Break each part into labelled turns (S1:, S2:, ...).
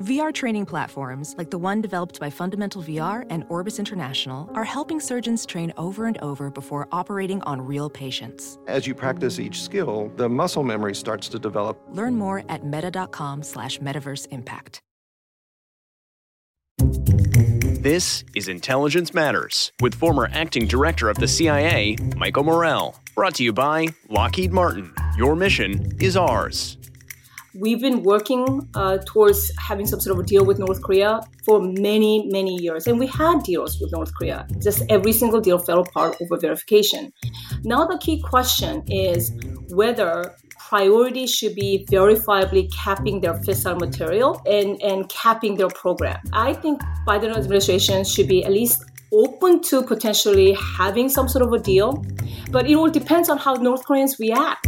S1: VR training platforms, like the one developed by Fundamental VR and Orbis International, are helping surgeons train over and over before operating on real patients.
S2: As you practice each skill, the muscle memory starts to develop.
S1: Learn more at meta.com slash metaverse impact.
S3: This is Intelligence Matters with former acting director of the CIA, Michael Morell. Brought to you by Lockheed Martin. Your mission is ours.
S4: We've been working uh, towards having some sort of a deal with North Korea for many, many years. And we had deals with North Korea. Just every single deal fell apart over verification. Now, the key question is whether priority should be verifiably capping their fissile material and, and capping their program. I think Biden administration should be at least open to potentially having some sort of a deal, but it all depends on how North Koreans react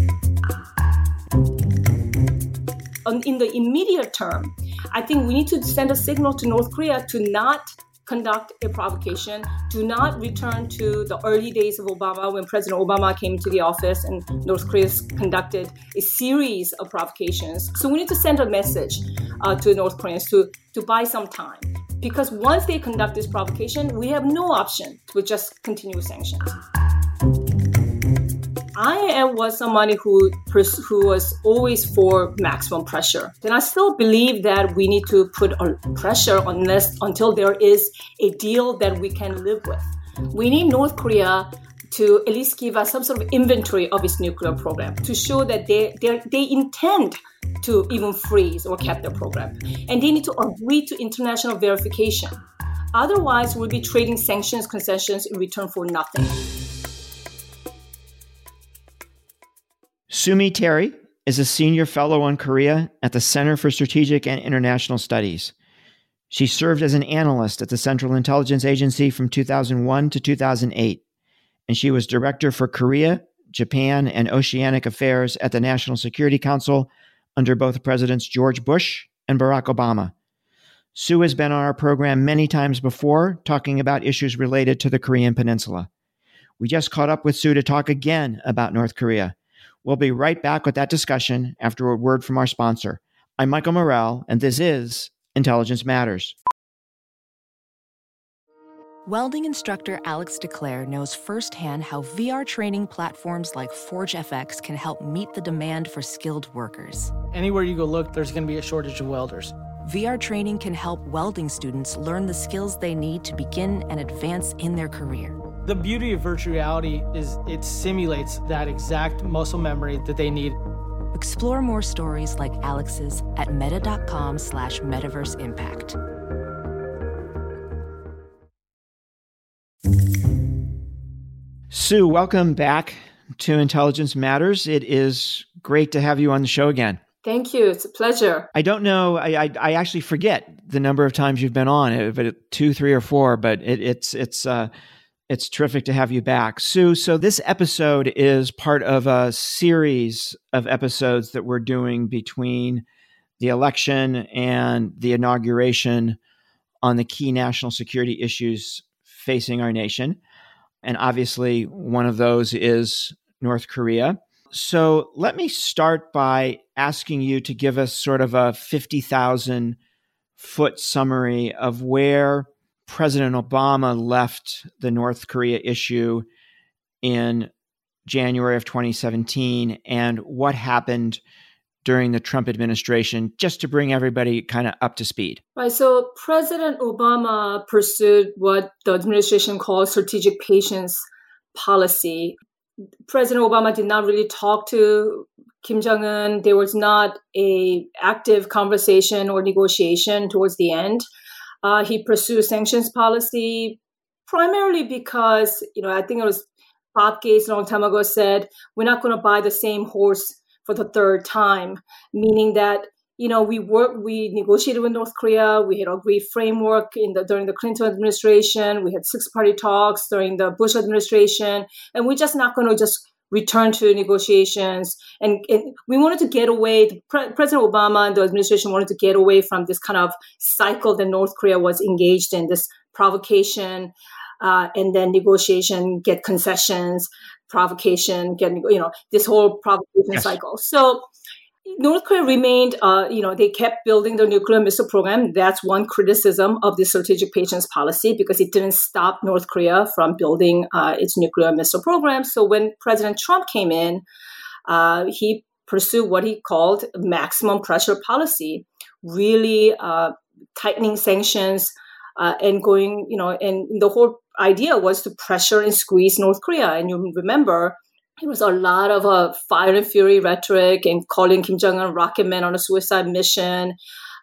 S4: in the immediate term, I think we need to send a signal to North Korea to not conduct a provocation, do not return to the early days of Obama when President Obama came to the office and North Korea conducted a series of provocations. So we need to send a message uh, to North Koreans to, to buy some time. Because once they conduct this provocation, we have no option to just continue sanctions. I am was somebody who who was always for maximum pressure. And I still believe that we need to put pressure on this until there is a deal that we can live with. We need North Korea to at least give us some sort of inventory of its nuclear program to show that they they intend to even freeze or cap their program. And they need to agree to international verification. Otherwise, we'll be trading sanctions concessions in return for nothing.
S5: Sue Mi Terry is a senior fellow on Korea at the Center for Strategic and International Studies. She served as an analyst at the Central Intelligence Agency from 2001 to 2008, and she was director for Korea, Japan, and Oceanic Affairs at the National Security Council under both Presidents George Bush and Barack Obama. Sue has been on our program many times before, talking about issues related to the Korean Peninsula. We just caught up with Sue to talk again about North Korea We'll be right back with that discussion after a word from our sponsor. I'm Michael Morell, and this is Intelligence Matters.
S1: Welding instructor Alex DeClaire knows firsthand how VR training platforms like ForgeFX can help meet the demand for skilled workers.
S6: Anywhere you go look, there's going to be a shortage of welders.
S1: VR training can help welding students learn the skills they need to begin and advance in their career.
S6: The beauty of virtual reality is it simulates that exact muscle memory that they need.
S1: Explore more stories like Alex's at meta.com slash metaverse impact.
S5: Sue, welcome back to Intelligence Matters. It is great to have you on the show again.
S4: Thank you. It's a pleasure.
S5: I don't know. I, I, I actually forget the number of times you've been on, but two, three, or four. But it, it's it's uh, it's terrific to have you back. Sue, so this episode is part of a series of episodes that we're doing between the election and the inauguration on the key national security issues facing our nation. And obviously, one of those is North Korea. So let me start by asking you to give us sort of a 50,000 foot summary of where President Obama left the North Korea issue in January of 2017 and what happened during the Trump administration, just to bring everybody kind of up to speed.
S4: Right. So President Obama pursued what the administration calls strategic patience policy. President Obama did not really talk to Kim Jong Un. There was not a active conversation or negotiation towards the end. Uh, he pursued sanctions policy primarily because, you know, I think it was Bob Gates a long time ago said, we're not going to buy the same horse for the third time, meaning that you know, we worked, we negotiated with North Korea. We had agreed framework in the during the Clinton administration. We had six party talks during the Bush administration, and we're just not going to just return to negotiations. And, and we wanted to get away. Pre- President Obama and the administration wanted to get away from this kind of cycle that North Korea was engaged in. This provocation, uh, and then negotiation, get concessions, provocation, get you know this whole provocation yes. cycle. So North Korea remained, uh, you know, they kept building the nuclear missile program. That's one criticism of the strategic patience policy because it didn't stop North Korea from building uh, its nuclear missile program. So when President Trump came in, uh, he pursued what he called maximum pressure policy, really uh, tightening sanctions uh, and going, you know, and the whole idea was to pressure and squeeze North Korea. And you remember there was a lot of uh, fire and fury rhetoric and calling Kim Jong Un rocket man on a suicide mission.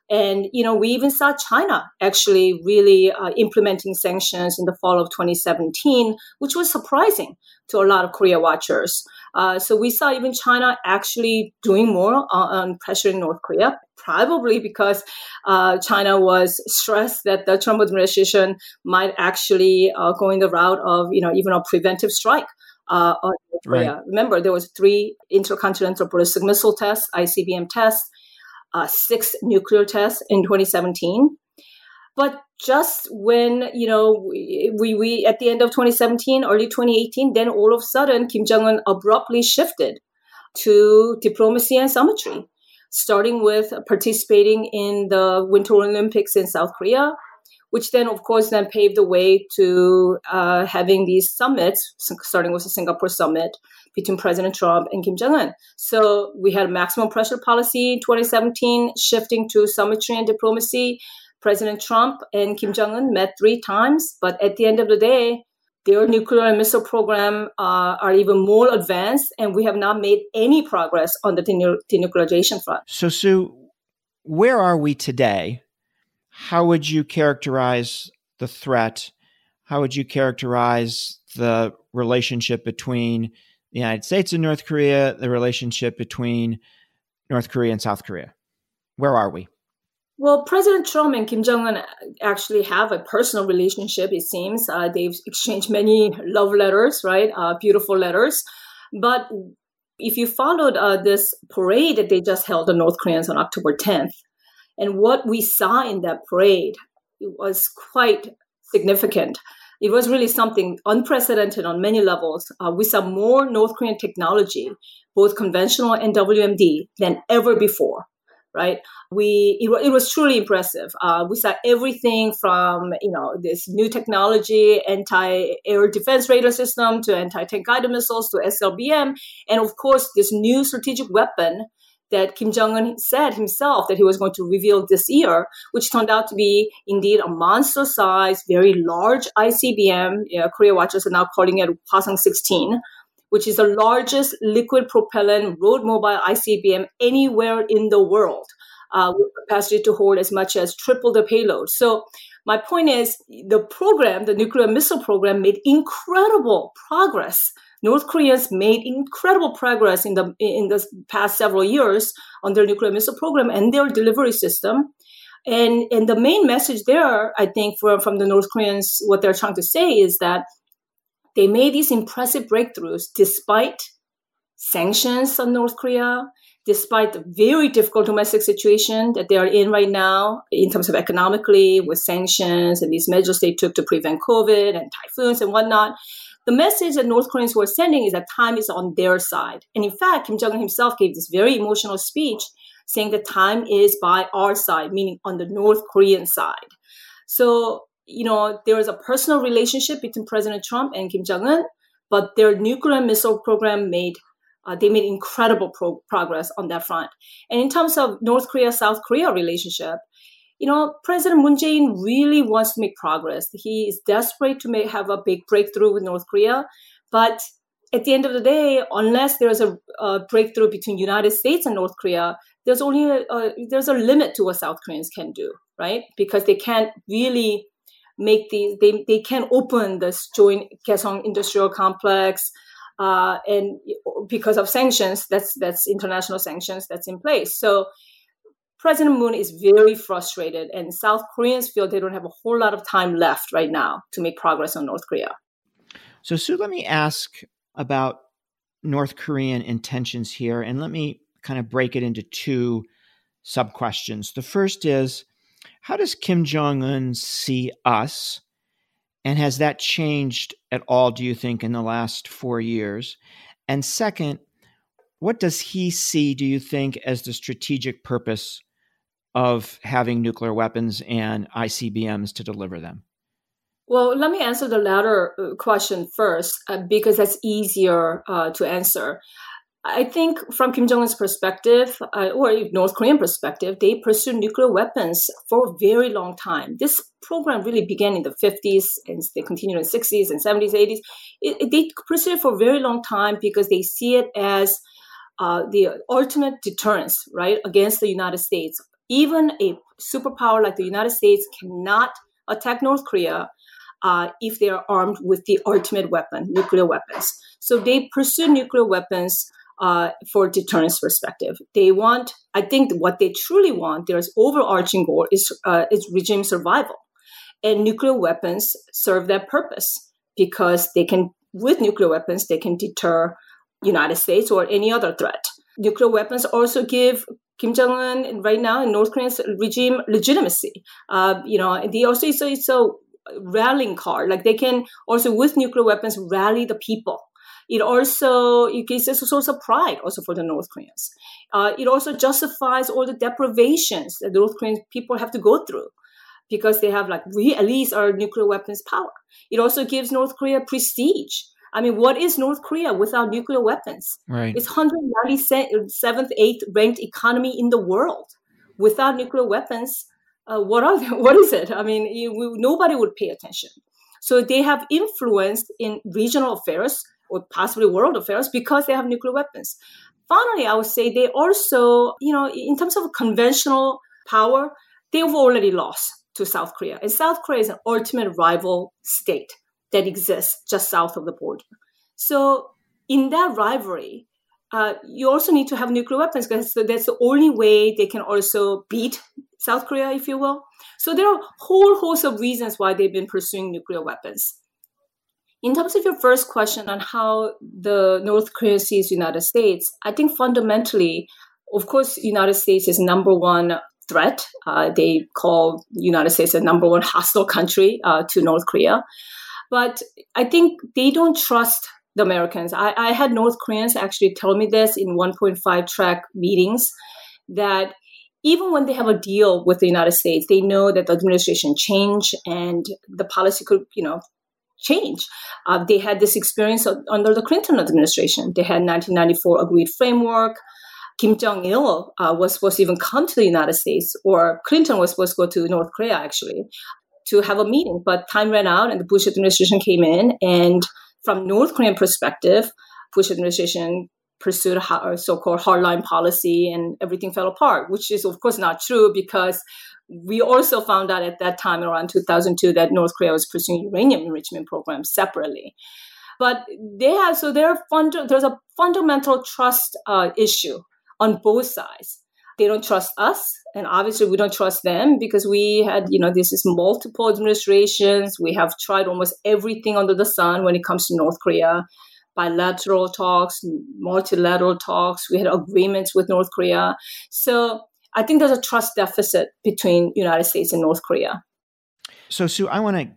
S4: And, you know, we even saw China actually really uh, implementing sanctions in the fall of 2017, which was surprising to a lot of Korea watchers. Uh, so we saw even China actually doing more on, on pressuring North Korea, probably because uh, China was stressed that the Trump administration might actually uh, go in the route of, you know, even a preventive strike uh, on Korea. Right. Remember, there was three intercontinental ballistic missile tests, ICBM tests, uh, six nuclear tests in 2017. But just when you know we, we, we at the end of 2017, early 2018, then all of a sudden Kim Jong Un abruptly shifted to diplomacy and summitry, starting with participating in the Winter Olympics in South Korea, which then, of course, then paved the way to uh, having these summits, starting with the Singapore summit between President Trump and Kim Jong Un. So we had maximum pressure policy in 2017, shifting to summitry and diplomacy. President Trump and Kim Jong Un met three times, but at the end of the day, their nuclear and missile program uh, are even more advanced, and we have not made any progress on the denuclearization front.
S5: So, Sue, where are we today how would you characterize the threat? How would you characterize the relationship between the United States and North Korea, the relationship between North Korea and South Korea? Where are we?
S4: Well, President Trump and Kim Jong un actually have a personal relationship, it seems. Uh, they've exchanged many love letters, right? Uh, beautiful letters. But if you followed uh, this parade that they just held, the North Koreans on October 10th, and what we saw in that parade it was quite significant. It was really something unprecedented on many levels. Uh, we saw more North Korean technology, both conventional and WMD, than ever before. Right? We it, it was truly impressive. Uh, we saw everything from you know this new technology, anti-air defense radar system, to anti-tank guided missiles, to SLBM, and of course this new strategic weapon that Kim Jong un said himself that he was going to reveal this year, which turned out to be indeed a monster size, very large ICBM. You know, Korea watchers are now calling it Hwasong 16, which is the largest liquid propellant road mobile ICBM anywhere in the world, uh, with capacity to hold as much as triple the payload. So my point is the program, the nuclear missile program, made incredible progress North Koreans made incredible progress in the in the past several years on their nuclear missile program and their delivery system. And and the main message there, I think, from from the North Koreans, what they're trying to say is that they made these impressive breakthroughs despite sanctions on North Korea, despite the very difficult domestic situation that they are in right now in terms of economically with sanctions and these measures they took to prevent COVID and typhoons and whatnot the message that North Koreans were sending is that time is on their side. And in fact, Kim Jong un himself gave this very emotional speech saying that time is by our side, meaning on the North Korean side. So, you know, there is a personal relationship between President Trump and Kim Jong un, but their nuclear missile program made uh, they made incredible pro- progress on that front. And in terms of North Korea South Korea relationship, you know, President Moon Jae-in really wants to make progress. He is desperate to make, have a big breakthrough with North Korea, but at the end of the day, unless there's a, a breakthrough between United States and North Korea, there's only a, a, there's a limit to what South Koreans can do, right? Because they can't really make these they they can't open this joint Kaesong industrial complex, uh, and because of sanctions, that's that's international sanctions that's in place. So President Moon is very frustrated, and South Koreans feel they don't have a whole lot of time left right now to make progress on North Korea.
S5: So, Sue, let me ask about North Korean intentions here, and let me kind of break it into two sub questions. The first is how does Kim Jong un see us? And has that changed at all, do you think, in the last four years? And second, what does he see, do you think, as the strategic purpose of having nuclear weapons and ICBMs to deliver them?
S4: Well, let me answer the latter uh, question first, uh, because that's easier uh, to answer. I think from Kim Jong Un's perspective, uh, or North Korean perspective, they pursue nuclear weapons for a very long time. This program really began in the 50s and they continued in the 60s and 70s, 80s. It, it, they pursue it for a very long time because they see it as uh, the ultimate deterrence, right, against the United States. Even a superpower like the United States cannot attack North Korea uh, if they are armed with the ultimate weapon, nuclear weapons. So they pursue nuclear weapons uh, for deterrence perspective. They want, I think, what they truly want, their overarching goal is uh, is regime survival, and nuclear weapons serve that purpose because they can, with nuclear weapons, they can deter United States or any other threat. Nuclear weapons also give Kim Jong Un right now in North Korean regime legitimacy. Uh, you know, they also it's a, it's a rallying card. Like they can also with nuclear weapons rally the people it also it gives us a source of pride also for the North Koreans. Uh, it also justifies all the deprivations that the North Korean people have to go through because they have like we at least our nuclear weapons power. It also gives North Korea prestige. I mean, what is North Korea without nuclear weapons?
S5: Right.
S4: It's 197th, 8th ranked economy in the world. Without nuclear weapons, uh, what are they, what is it? I mean, you, nobody would pay attention. So they have influence in regional affairs or possibly world affairs because they have nuclear weapons. Finally, I would say they also, you know, in terms of conventional power, they've already lost to South Korea. And South Korea is an ultimate rival state that exists just south of the border. So in that rivalry, uh, you also need to have nuclear weapons because that's the only way they can also beat South Korea, if you will. So there are a whole host of reasons why they've been pursuing nuclear weapons. In terms of your first question on how the North Korea sees United States, I think fundamentally, of course, United States is number one threat. Uh, they call United States a number one hostile country uh, to North Korea. But I think they don't trust the Americans. I, I had North Koreans actually tell me this in 1.5 track meetings that even when they have a deal with the United States, they know that the administration change and the policy could, you know, change. Uh, they had this experience under the Clinton administration. They had 1994 agreed framework. Kim Jong Il uh, was supposed to even come to the United States, or Clinton was supposed to go to North Korea actually to have a meeting, but time ran out, and the Bush administration came in. And from North Korean perspective, Bush administration pursued a so-called hardline policy, and everything fell apart. Which is, of course, not true because we also found out at that time around 2002 that North Korea was pursuing uranium enrichment programs separately. But they have so fund, there's a fundamental trust uh, issue on both sides. They don't trust us, and obviously we don't trust them because we had you know this is multiple administrations. We have tried almost everything under the sun when it comes to North Korea bilateral talks, multilateral talks. We had agreements with North Korea. So I think there's a trust deficit between United States and North Korea.
S5: So, Sue, I want to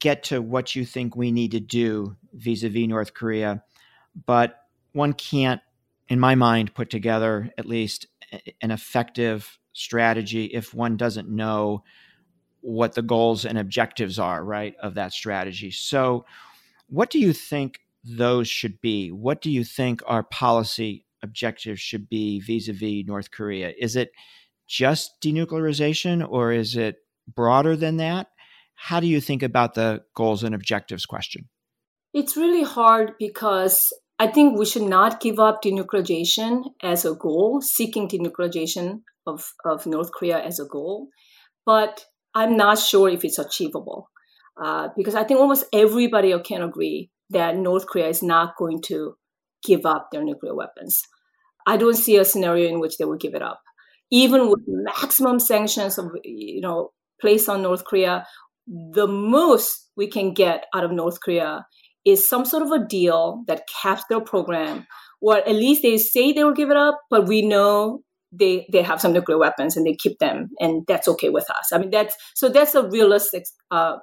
S5: get to what you think we need to do vis-a-vis North Korea, but one can't, in my mind, put together at least an effective strategy if one doesn't know what the goals and objectives are, right, of that strategy. So, what do you think those should be? What do you think our policy objectives should be vis-a-vis North Korea? Is it just denuclearization or is it broader than that? How do you think about the goals and objectives question?
S4: It's really hard because I think we should not give up denuclearization as a goal, seeking denuclearization of, of North Korea as a goal. But I'm not sure if it's achievable uh, because I think almost everybody can agree that North Korea is not going to give up their nuclear weapons. I don't see a scenario in which they will give it up. even with maximum sanctions of you know placed on North Korea, the most we can get out of North Korea is some sort of a deal that caps their program, or at least they say they will give it up, but we know they they have some nuclear weapons and they keep them, and that's okay with us. I mean, that's so that's a realistic uh,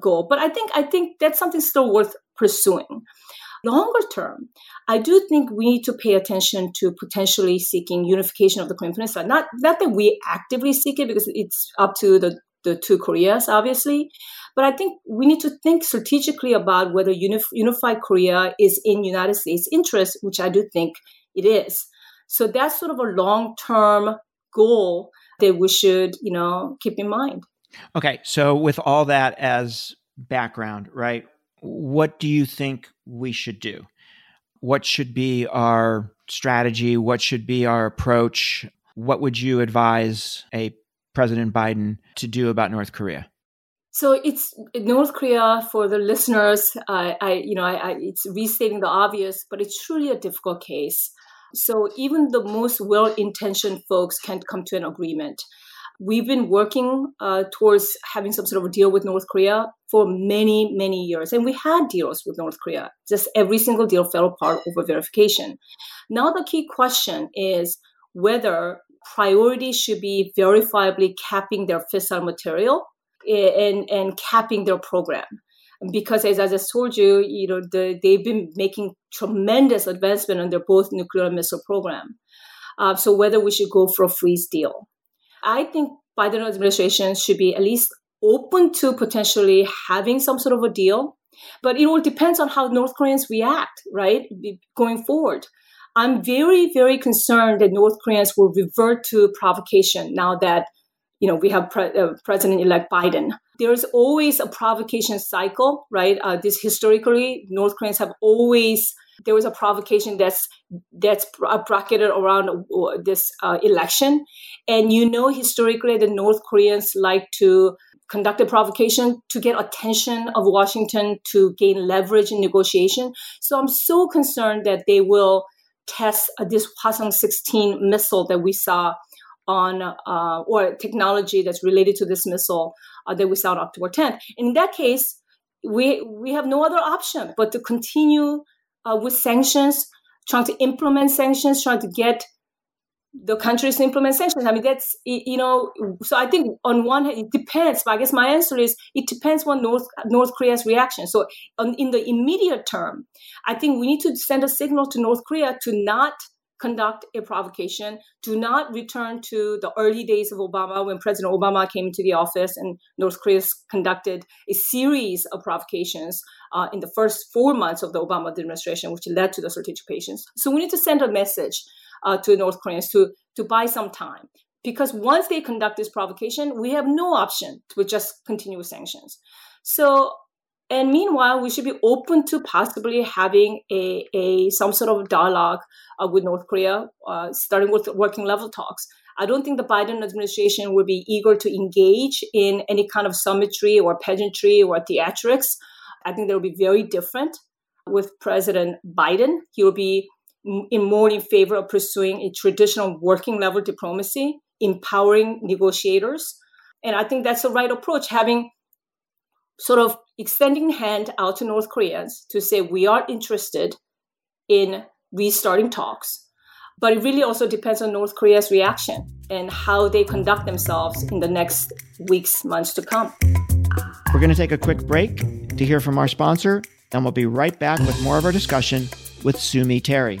S4: goal, but I think I think that's something still worth pursuing. Longer term, I do think we need to pay attention to potentially seeking unification of the Korean Peninsula. Not not that we actively seek it because it's up to the the two Koreas, obviously. But I think we need to think strategically about whether unif- unified Korea is in United States' interest, which I do think it is. So that's sort of a long-term goal that we should, you know, keep in mind.
S5: Okay, so with all that as background, right? What do you think we should do? What should be our strategy? What should be our approach? What would you advise a President Biden to do about North Korea?
S4: So it's North Korea for the listeners. I, I you know, I, I, it's restating the obvious, but it's truly a difficult case. So even the most well-intentioned folks can't come to an agreement. We've been working uh, towards having some sort of a deal with North Korea for many, many years, and we had deals with North Korea. Just every single deal fell apart over verification. Now the key question is whether priority should be verifiably capping their fissile material and, and capping their program. Because as I just told you, you know, the, they've been making tremendous advancement their both nuclear and missile program. Uh, so whether we should go for a freeze deal. I think Biden administration should be at least open to potentially having some sort of a deal. But it all depends on how North Koreans react, right, going forward. I'm very, very concerned that North Koreans will revert to provocation now that you know we have pre- uh, President-elect Biden. There's always a provocation cycle, right? Uh, this historically, North Koreans have always there was a provocation that's that's bracketed around uh, this uh, election, and you know historically the North Koreans like to conduct a provocation to get attention of Washington to gain leverage in negotiation. So I'm so concerned that they will test this Hwasong 16 missile that we saw on, uh, or technology that's related to this missile uh, that we saw on October 10th. In that case, we we have no other option but to continue uh, with sanctions, trying to implement sanctions, trying to get the countries to implement sanctions. I mean, that's you know. So I think on one hand, it depends. But I guess my answer is it depends on North North Korea's reaction. So on, in the immediate term, I think we need to send a signal to North Korea to not conduct a provocation, do not return to the early days of Obama when President Obama came into the office and North Korea conducted a series of provocations uh, in the first four months of the Obama administration, which led to the strategic patience. So we need to send a message uh, to North Koreans to to buy some time because once they conduct this provocation, we have no option to just continue with sanctions. So, and meanwhile, we should be open to possibly having a, a some sort of dialogue uh, with North Korea, uh, starting with working level talks. I don't think the Biden administration will be eager to engage in any kind of summitry or pageantry or theatrics. I think they will be very different with President Biden. He will be in more in favor of pursuing a traditional working level diplomacy, empowering negotiators. And I think that's the right approach, having sort of extending hand out to North Koreans to say we are interested in restarting talks. But it really also depends on North Korea's reaction and how they conduct themselves in the next weeks, months to come.
S5: We're going to take a quick break to hear from our sponsor, and we'll be right back with more of our discussion with Sue Mi Terry.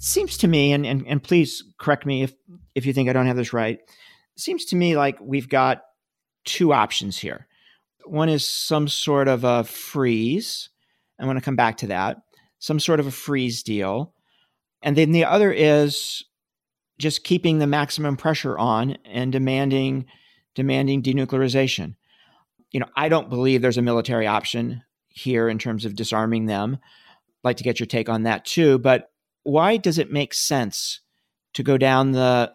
S5: seems to me, and, and, and please correct me if, if you think I don't have this right, seems to me like we've got two options here. One is some sort of a freeze. I want to come back to that. Some sort of a freeze deal. And then the other is just keeping the maximum pressure on and demanding demanding denuclearization. You know, I don't believe there's a military option here in terms of disarming them. I'd like to get your take on that too, but why does it make sense to go down the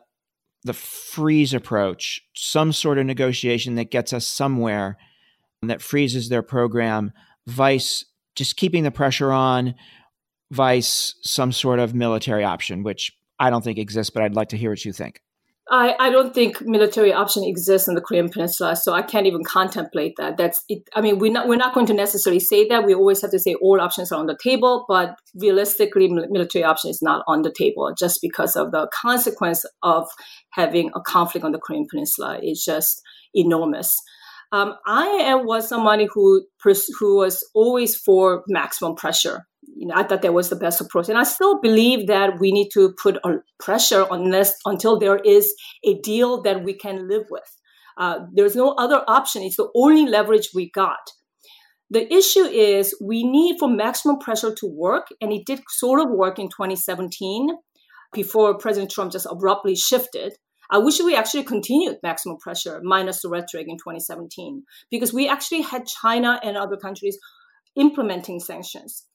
S5: the freeze approach, some sort of negotiation that gets us somewhere that freezes their program, vice just keeping the pressure on, vice some sort of military option, which I don't think exists, but I'd like to hear what you think.
S4: I, I don't think military option exists in the Korean Peninsula, so I can't even contemplate that. That's it. I mean, we're not we're not going to necessarily say that. We always have to say all options are on the table, but realistically, military option is not on the table just because of the consequence of having a conflict on the Korean Peninsula. It's just enormous. Um, I am was somebody who who was always for maximum pressure you know, I thought that was the best approach. And I still believe that we need to put pressure on this until there is a deal that we can live with. Uh, there's no other option. It's the only leverage we got. The issue is we need for maximum pressure to work, and it did sort of work in 2017 before President Trump just abruptly shifted. I wish we actually continued maximum pressure minus the rhetoric in 2017 because we actually had China and other countries implementing sanctions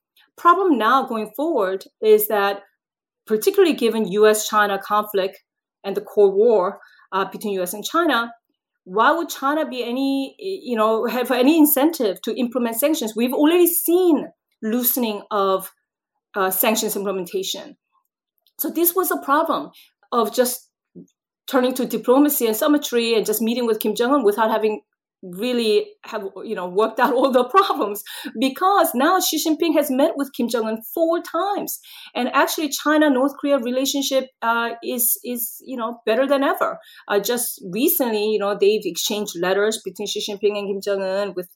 S4: problem now going forward is that, particularly given U.S. China conflict and the Cold War uh, between U.S. and China, why would China be any, you know, have any incentive to implement sanctions? We've already seen loosening of uh, sanctions implementation. So this was a problem of just turning to diplomacy and summitry and just meeting with Kim Jong Un without having really have you know worked out all the problems because now Xi Jinping has met with Kim Jong Un four times, and actually China North Korea relationship uh, is is you know better than ever. Uh, just recently, you know they've exchanged letters between Xi Jinping and Kim Jong Un with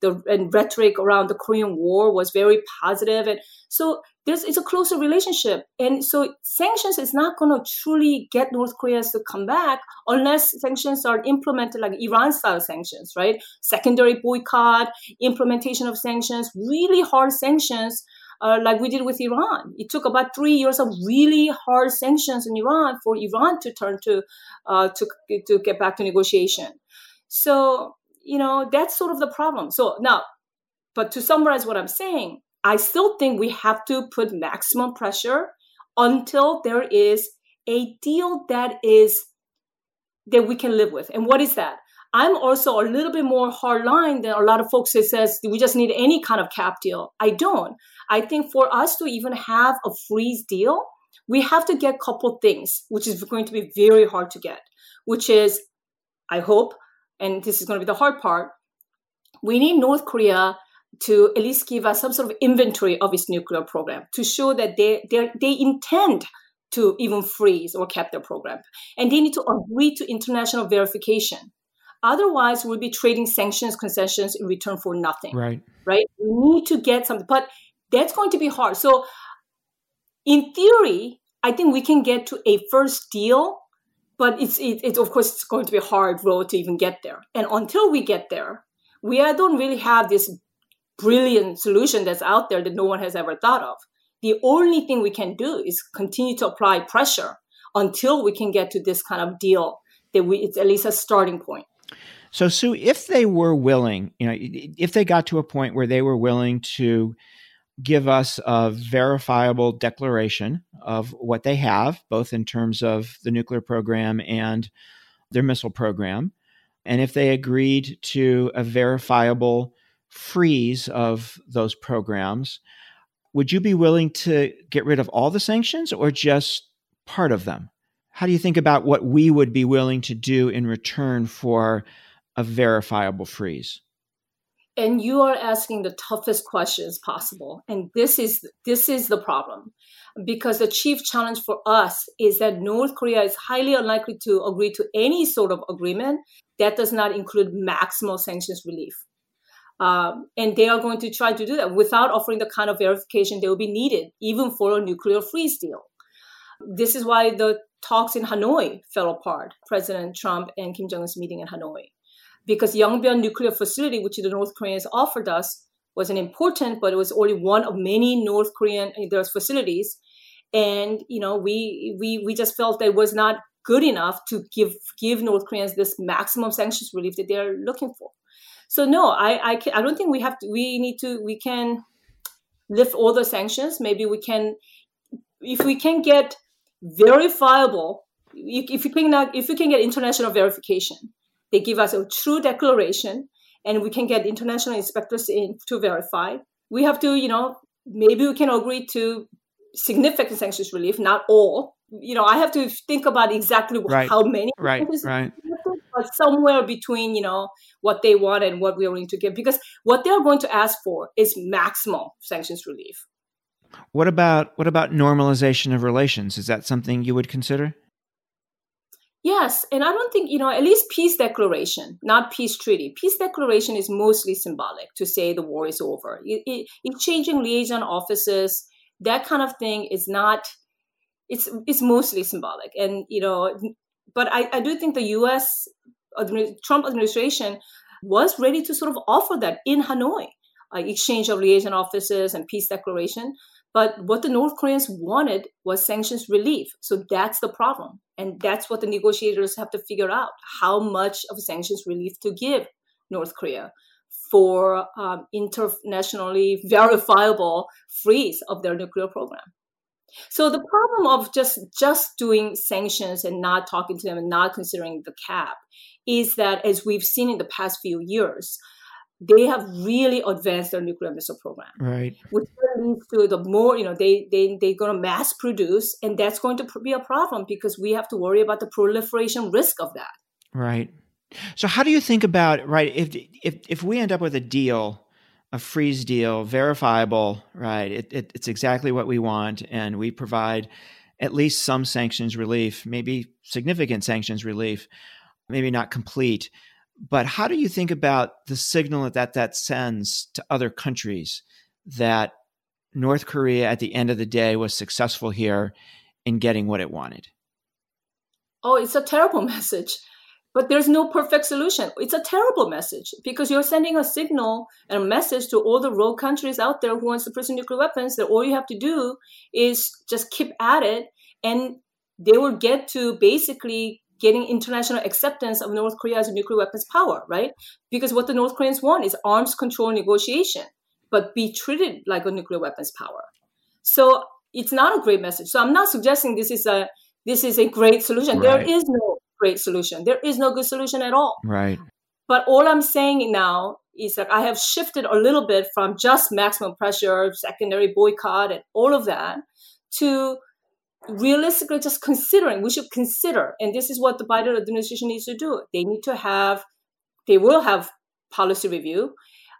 S4: the and rhetoric around the Korean War was very positive, and so there's it's a closer relationship. And so sanctions is not going to truly get North Korea to come back unless sanctions are implemented like Iran style sanctions, right? Secondary boycott, implementation of sanctions, really hard sanctions. Uh, like we did with Iran. It took about three years of really hard sanctions in Iran for Iran to turn to uh, to to get back to negotiation. So you know, that's sort of the problem. So now, but to summarize what I'm saying, I still think we have to put maximum pressure until there is a deal that is that we can live with. And what is that? I'm also a little bit more hardline than a lot of folks that says we just need any kind of cap deal. I don't. I think for us to even have a freeze deal, we have to get a couple things, which is going to be very hard to get, which is, I hope, and this is going to be the hard part, we need North Korea to at least give us some sort of inventory of its nuclear program to show that they they intend to even freeze or cap their program, and they need to agree to international verification. Otherwise, we'll be trading sanctions concessions in return for nothing.
S5: Right.
S4: Right. We need to get something, but that's going to be hard. So, in theory, I think we can get to a first deal but it's it, it's of course it's going to be a hard road to even get there and until we get there we don't really have this brilliant solution that's out there that no one has ever thought of the only thing we can do is continue to apply pressure until we can get to this kind of deal that we it's at least a starting point
S5: so sue if they were willing you know if they got to a point where they were willing to give us a verifiable declaration of what they have, both in terms of the nuclear program and their missile program. And if they agreed to a verifiable freeze of those programs, would you be willing to get rid of all the sanctions or just part of them? How do you think about what we would be willing to do in return for a verifiable freeze?
S4: and you are asking the toughest questions possible and this is this is the problem because the chief challenge for us is that north korea is highly unlikely to agree to any sort of agreement that does not include maximal sanctions relief um, and they are going to try to do that without offering the kind of verification that will be needed even for a nuclear freeze deal this is why the talks in hanoi fell apart president trump and kim jong-un's meeting in hanoi because Yongbyon nuclear facility, which the North Koreans offered us, was an important, but it was only one of many North Korean uh, facilities. and you know we we we just felt that it was not good enough to give give North Koreans this maximum sanctions relief that they're looking for. So no, I I, can, I don't think we have to. We need to. We can lift all the sanctions. Maybe we can, if we can get verifiable. If we can not, if we can get international verification, they give us a true declaration, and we can get international inspectors in to verify. We have to, you know, maybe we can agree to significant sanctions relief, not all. You know, I have to think about exactly
S5: right.
S4: how many.
S5: Right, right.
S4: But somewhere between, you know, what they want and what we're willing to give, because what they're going to ask for is maximal sanctions relief.
S5: What about what about normalization of relations? Is that something you would consider?
S4: Yes, and I don't think, you know, at least peace declaration, not peace treaty. Peace declaration is mostly symbolic to say the war is over. It, it, exchanging liaison offices, that kind of thing is not, it's, it's mostly symbolic. And, you know, but I, I do think the US, Trump administration was ready to sort of offer that in Hanoi, uh, exchange of liaison offices and peace declaration. But what the North Koreans wanted was sanctions relief. So that's the problem. And that's what the negotiators have to figure out how much of sanctions relief to give North Korea for um, internationally verifiable freeze of their nuclear program. So the problem of just just doing sanctions and not talking to them and not considering the cap is that as we've seen in the past few years, they have really advanced their nuclear missile program.
S5: Right.
S4: Which leads to the more, you know, they, they, they're going to mass produce, and that's going to be a problem because we have to worry about the proliferation risk of that.
S5: Right. So how do you think about, right, if, if, if we end up with a deal, a freeze deal, verifiable, right, it, it, it's exactly what we want, and we provide at least some sanctions relief, maybe significant sanctions relief, maybe not complete but how do you think about the signal that, that that sends to other countries that North Korea at the end of the day was successful here in getting what it wanted?
S4: Oh, it's a terrible message. But there's no perfect solution. It's a terrible message because you're sending a signal and a message to all the rogue countries out there who want to pursue nuclear weapons that all you have to do is just keep at it and they will get to basically getting international acceptance of North Korea as a nuclear weapons power, right? Because what the North Koreans want is arms control negotiation, but be treated like a nuclear weapons power. So it's not a great message. So I'm not suggesting this is a this is a great solution. Right. There is no great solution. There is no good solution at all.
S5: Right.
S4: But all I'm saying now is that I have shifted a little bit from just maximum pressure, secondary boycott, and all of that to realistically just considering we should consider and this is what the biden administration needs to do they need to have they will have policy review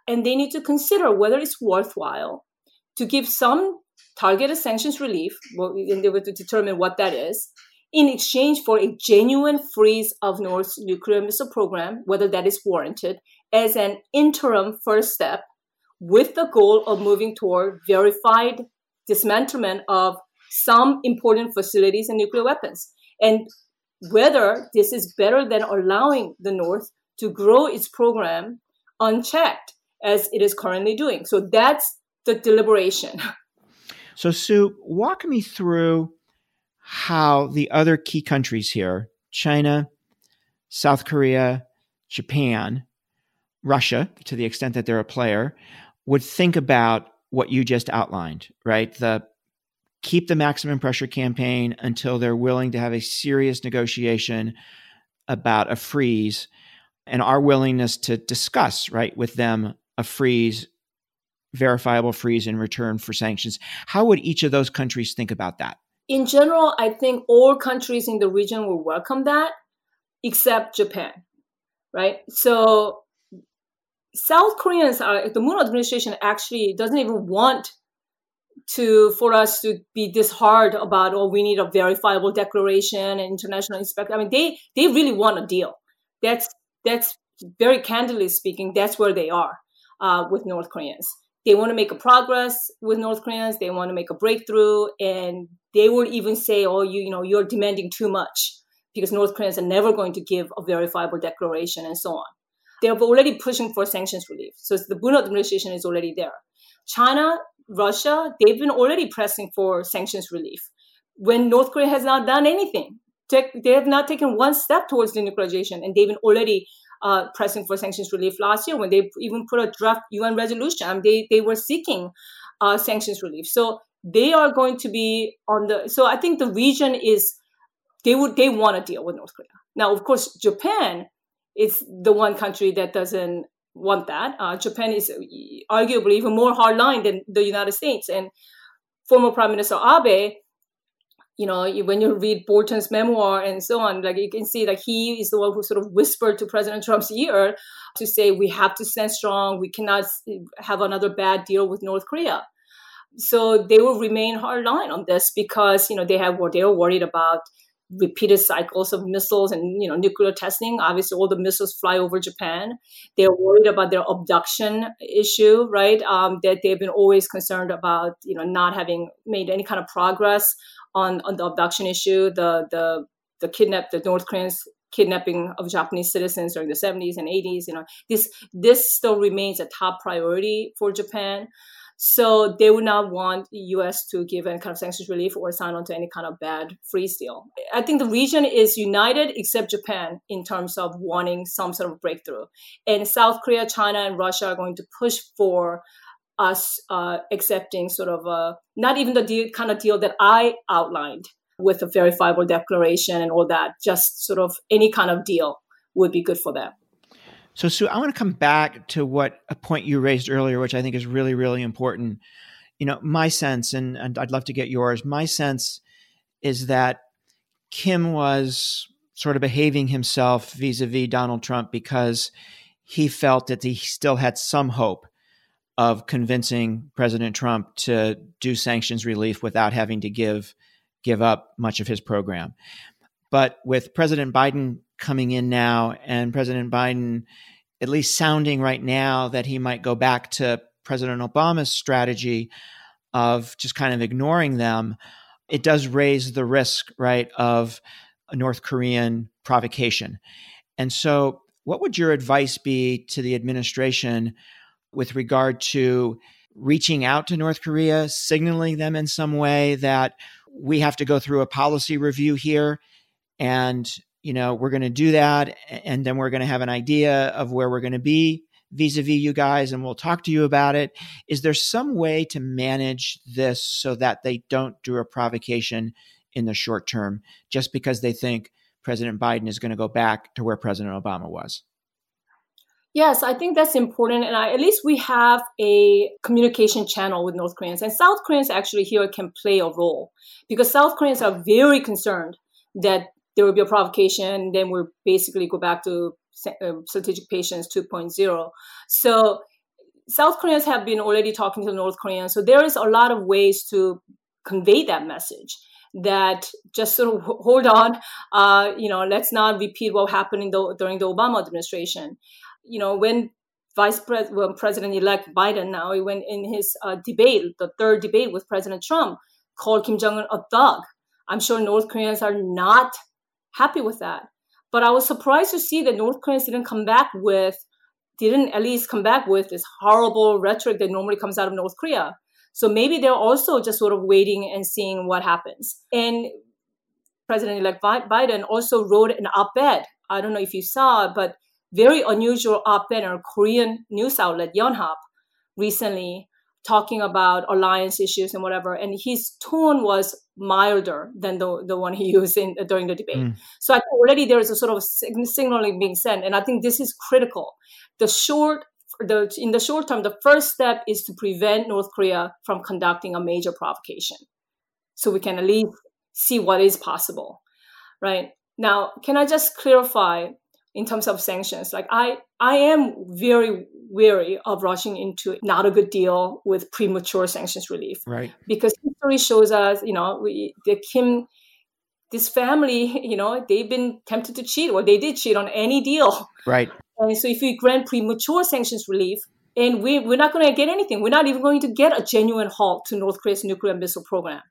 S4: and they need to consider whether it's worthwhile to give some targeted sanctions relief and they will determine what that is in exchange for a genuine freeze of north's nuclear missile program whether that is warranted as an interim first step with the goal of moving toward verified dismantlement of some important facilities and nuclear weapons. And whether this is better than allowing the North to grow its program unchecked as it is currently doing. So that's the deliberation.
S5: So, Sue, walk me through how the other key countries here China, South Korea, Japan, Russia, to the extent that they're a player, would think about what you just outlined, right? The keep the maximum pressure campaign until they're willing to have a serious negotiation about a freeze and our willingness to discuss right with them a freeze verifiable freeze in return for sanctions how would each of those countries think about that
S4: in general i think all countries in the region will welcome that except japan right so south koreans are the moon administration actually doesn't even want to for us to be this hard about oh we need a verifiable declaration and international inspection. I mean they they really want a deal. That's that's very candidly speaking that's where they are uh, with North Koreans. They want to make a progress with North Koreans. They want to make a breakthrough, and they will even say, "Oh, you you know you're demanding too much," because North Koreans are never going to give a verifiable declaration and so on. They're already pushing for sanctions relief, so the Moon administration is already there. China Russia, they've been already pressing for sanctions relief. when North Korea has not done anything. They have not taken one step towards denuclearization, and they've been already uh, pressing for sanctions relief last year when they even put a draft UN resolution. Mean, they they were seeking uh, sanctions relief. So they are going to be on the. So I think the region is they would they want to deal with North Korea. Now, of course, Japan is the one country that doesn't want that. Uh, Japan is arguably even more hardline than the United States, and former Prime Minister Abe you know, when you read Bolton's memoir and so on, like you can see that he is the one who sort of whispered to President Trump's ear to say we have to stand strong. We cannot have another bad deal with North Korea. So they will remain hardline on this because you know they have what they are worried about repeated cycles of missiles and you know nuclear testing. Obviously, all the missiles fly over Japan. They're worried about their abduction issue, right? Um, that they've been always concerned about, you know, not having made any kind of progress on, on the abduction issue, the the the kidnap the North Koreans kidnapping of Japanese citizens during the 70s and 80s. You know, this this still remains a top priority for Japan. So they would not want the U.S. to give any kind of sanctions relief or sign on to any kind of bad freeze deal. I think the region is united except Japan in terms of wanting some sort of breakthrough. And South Korea, China, and Russia are going to push for us uh, accepting sort of a, not even the deal, kind of deal that I outlined with a verifiable declaration and all that, just sort of any kind of deal would be good for them.
S5: So, Sue, I want to come back to what a point you raised earlier, which I think is really, really important. You know, my sense, and, and I'd love to get yours, my sense is that Kim was sort of behaving himself vis a vis Donald Trump because he felt that he still had some hope of convincing President Trump to do sanctions relief without having to give give up much of his program. But with President Biden coming in now and President Biden at least sounding right now that he might go back to President Obama's strategy of just kind of ignoring them, it does raise the risk, right, of North Korean provocation. And so, what would your advice be to the administration with regard to reaching out to North Korea, signaling them in some way that we have to go through a policy review here and you know we're going to do that and then we're going to have an idea of where we're going to be vis-a-vis you guys and we'll talk to you about it. Is there some way to manage this so that they don't do a provocation in the short term just because they think president biden is going to go back to where president obama was
S4: Yes, I think that's important. And I, at least we have a communication channel with North Koreans. And South Koreans actually here can play a role because South Koreans are very concerned that there will be a provocation. Then we'll basically go back to uh, strategic patience 2.0. So South Koreans have been already talking to North Koreans. So there is a lot of ways to convey that message that just sort of hold on, uh, you know, let's not repeat what happened the, during the Obama administration you know, when Vice Pres- well, President-elect Biden now, he went in his uh, debate, the third debate with President Trump, called Kim Jong Un a thug. I'm sure North Koreans are not happy with that. But I was surprised to see that North Koreans didn't come back with, didn't at least come back with this horrible rhetoric that normally comes out of North Korea. So maybe they're also just sort of waiting and seeing what happens. And President-elect Biden also wrote an op-ed. I don't know if you saw but very unusual op-ed in a Korean news outlet, Yonhap, recently talking about alliance issues and whatever. And his tone was milder than the, the one he used in, during the debate. Mm. So I think already there is a sort of signaling being sent. And I think this is critical. The short the, in the short term, the first step is to prevent North Korea from conducting a major provocation. So we can at least see what is possible, right? Now, can I just clarify in terms of sanctions. Like I, I am very wary of rushing into not a good deal with premature sanctions relief.
S5: Right.
S4: Because history shows us, you know, we, the Kim, this family, you know, they've been tempted to cheat or they did cheat on any deal.
S5: Right.
S4: And so if we grant premature sanctions relief, and we, we're not going to get anything. We're not even going to get a genuine halt to North Korea's nuclear missile program.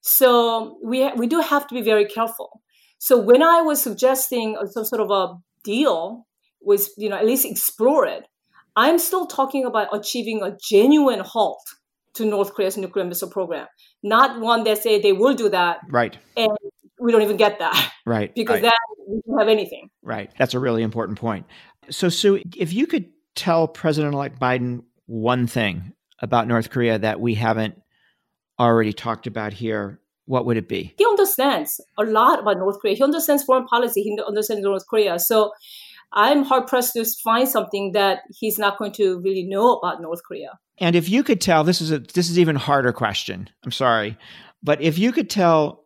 S4: So we, we do have to be very careful. So when I was suggesting uh, some sort of a deal was, you know, at least explore it, I'm still talking about achieving a genuine halt to North Korea's nuclear missile program, not one that say they will do that,
S5: right?
S4: And we don't even get that,
S5: right?
S4: Because
S5: right.
S4: then we don't have anything,
S5: right? That's a really important point. So, Sue, if you could tell President-elect Biden one thing about North Korea that we haven't already talked about here, what would it be?
S4: He understands a lot about North Korea. He understands foreign policy. He understands North Korea. So I'm hard pressed to find something that he's not going to really know about North Korea.
S5: And if you could tell, this is a this is even harder question. I'm sorry, but if you could tell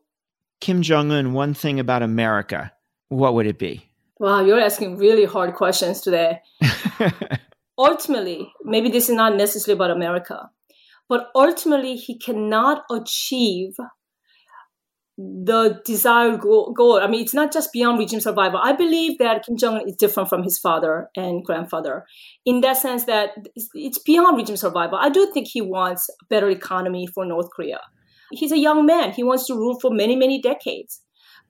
S5: Kim Jong Un one thing about America, what would it be?
S4: Wow, you're asking really hard questions today. ultimately, maybe this is not necessarily about America, but ultimately, he cannot achieve the desired goal, I mean, it's not just beyond regime survival. I believe that Kim Jong Un is different from his father and grandfather in that sense that it's beyond regime survival. I do think he wants a better economy for North Korea. He's a young man. He wants to rule for many, many decades.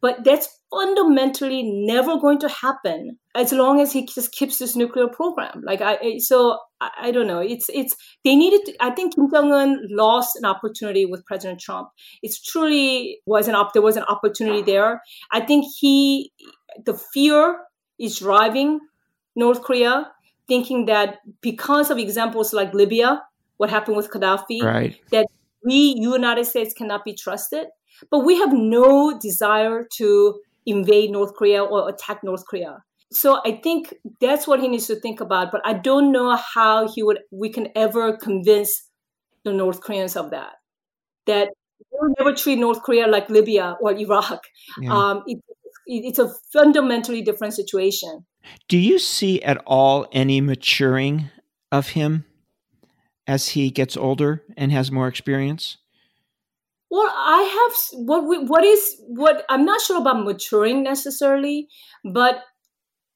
S4: But that's fundamentally never going to happen as long as he just keeps this nuclear program. Like I, so I, I don't know. It's it's they needed. To, I think Kim Jong Un lost an opportunity with President Trump. It's truly was an op. There was an opportunity there. I think he, the fear is driving North Korea, thinking that because of examples like Libya, what happened with Gaddafi,
S5: right.
S4: that we United States cannot be trusted. But we have no desire to invade North Korea or attack North Korea. So I think that's what he needs to think about. But I don't know how he would we can ever convince the North Koreans of that. That we'll never treat North Korea like Libya or Iraq. Yeah. Um, it, it, it's a fundamentally different situation.
S5: Do you see at all any maturing of him as he gets older and has more experience?
S4: Well, I have what we, what is what I'm not sure about maturing necessarily, but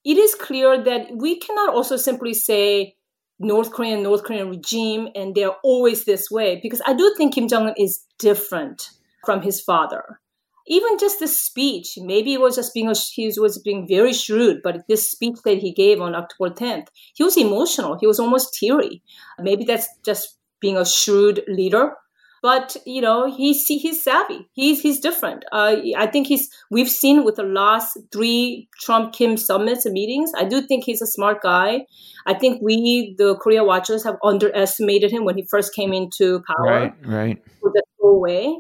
S4: it is clear that we cannot also simply say North Korean North Korean regime and they're always this way because I do think Kim Jong Un is different from his father. Even just this speech, maybe it was just being he was being very shrewd, but this speech that he gave on October 10th, he was emotional. He was almost teary. Maybe that's just being a shrewd leader but you know he's he's savvy. He's he's different. Uh, I think he's we've seen with the last three Trump Kim summits and meetings. I do think he's a smart guy. I think we the Korea watchers have underestimated him when he first came into power.
S5: Right, right.
S4: The way.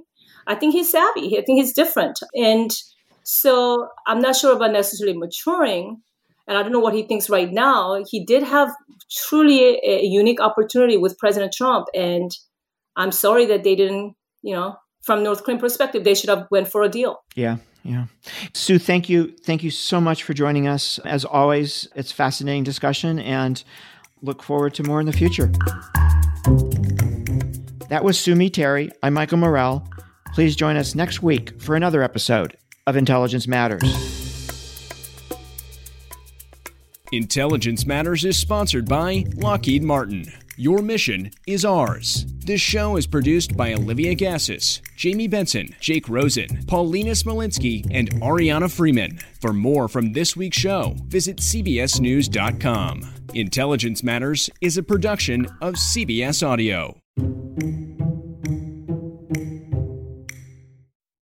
S4: I think he's savvy. I think he's different, and so I'm not sure about necessarily maturing. And I don't know what he thinks right now. He did have truly a, a unique opportunity with President Trump, and I'm sorry that they didn't, you know, from North Korean perspective, they should have went for a deal.
S5: Yeah, yeah. Sue, thank you, thank you so much for joining us. As always, it's fascinating discussion, and look forward to more in the future. That was Sue Terry. I'm Michael Morell. Please join us next week for another episode of Intelligence Matters.
S3: Intelligence Matters is sponsored by Lockheed Martin. Your mission is ours. This show is produced by Olivia Gazis, Jamie Benson, Jake Rosen, Paulina Smolinski, and Ariana Freeman. For more from this week's show, visit CBSNews.com. Intelligence Matters is a production of CBS Audio.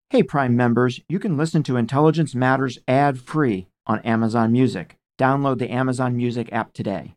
S5: Hey, Prime members, you can listen to Intelligence Matters ad free on Amazon Music. Download the Amazon Music app today.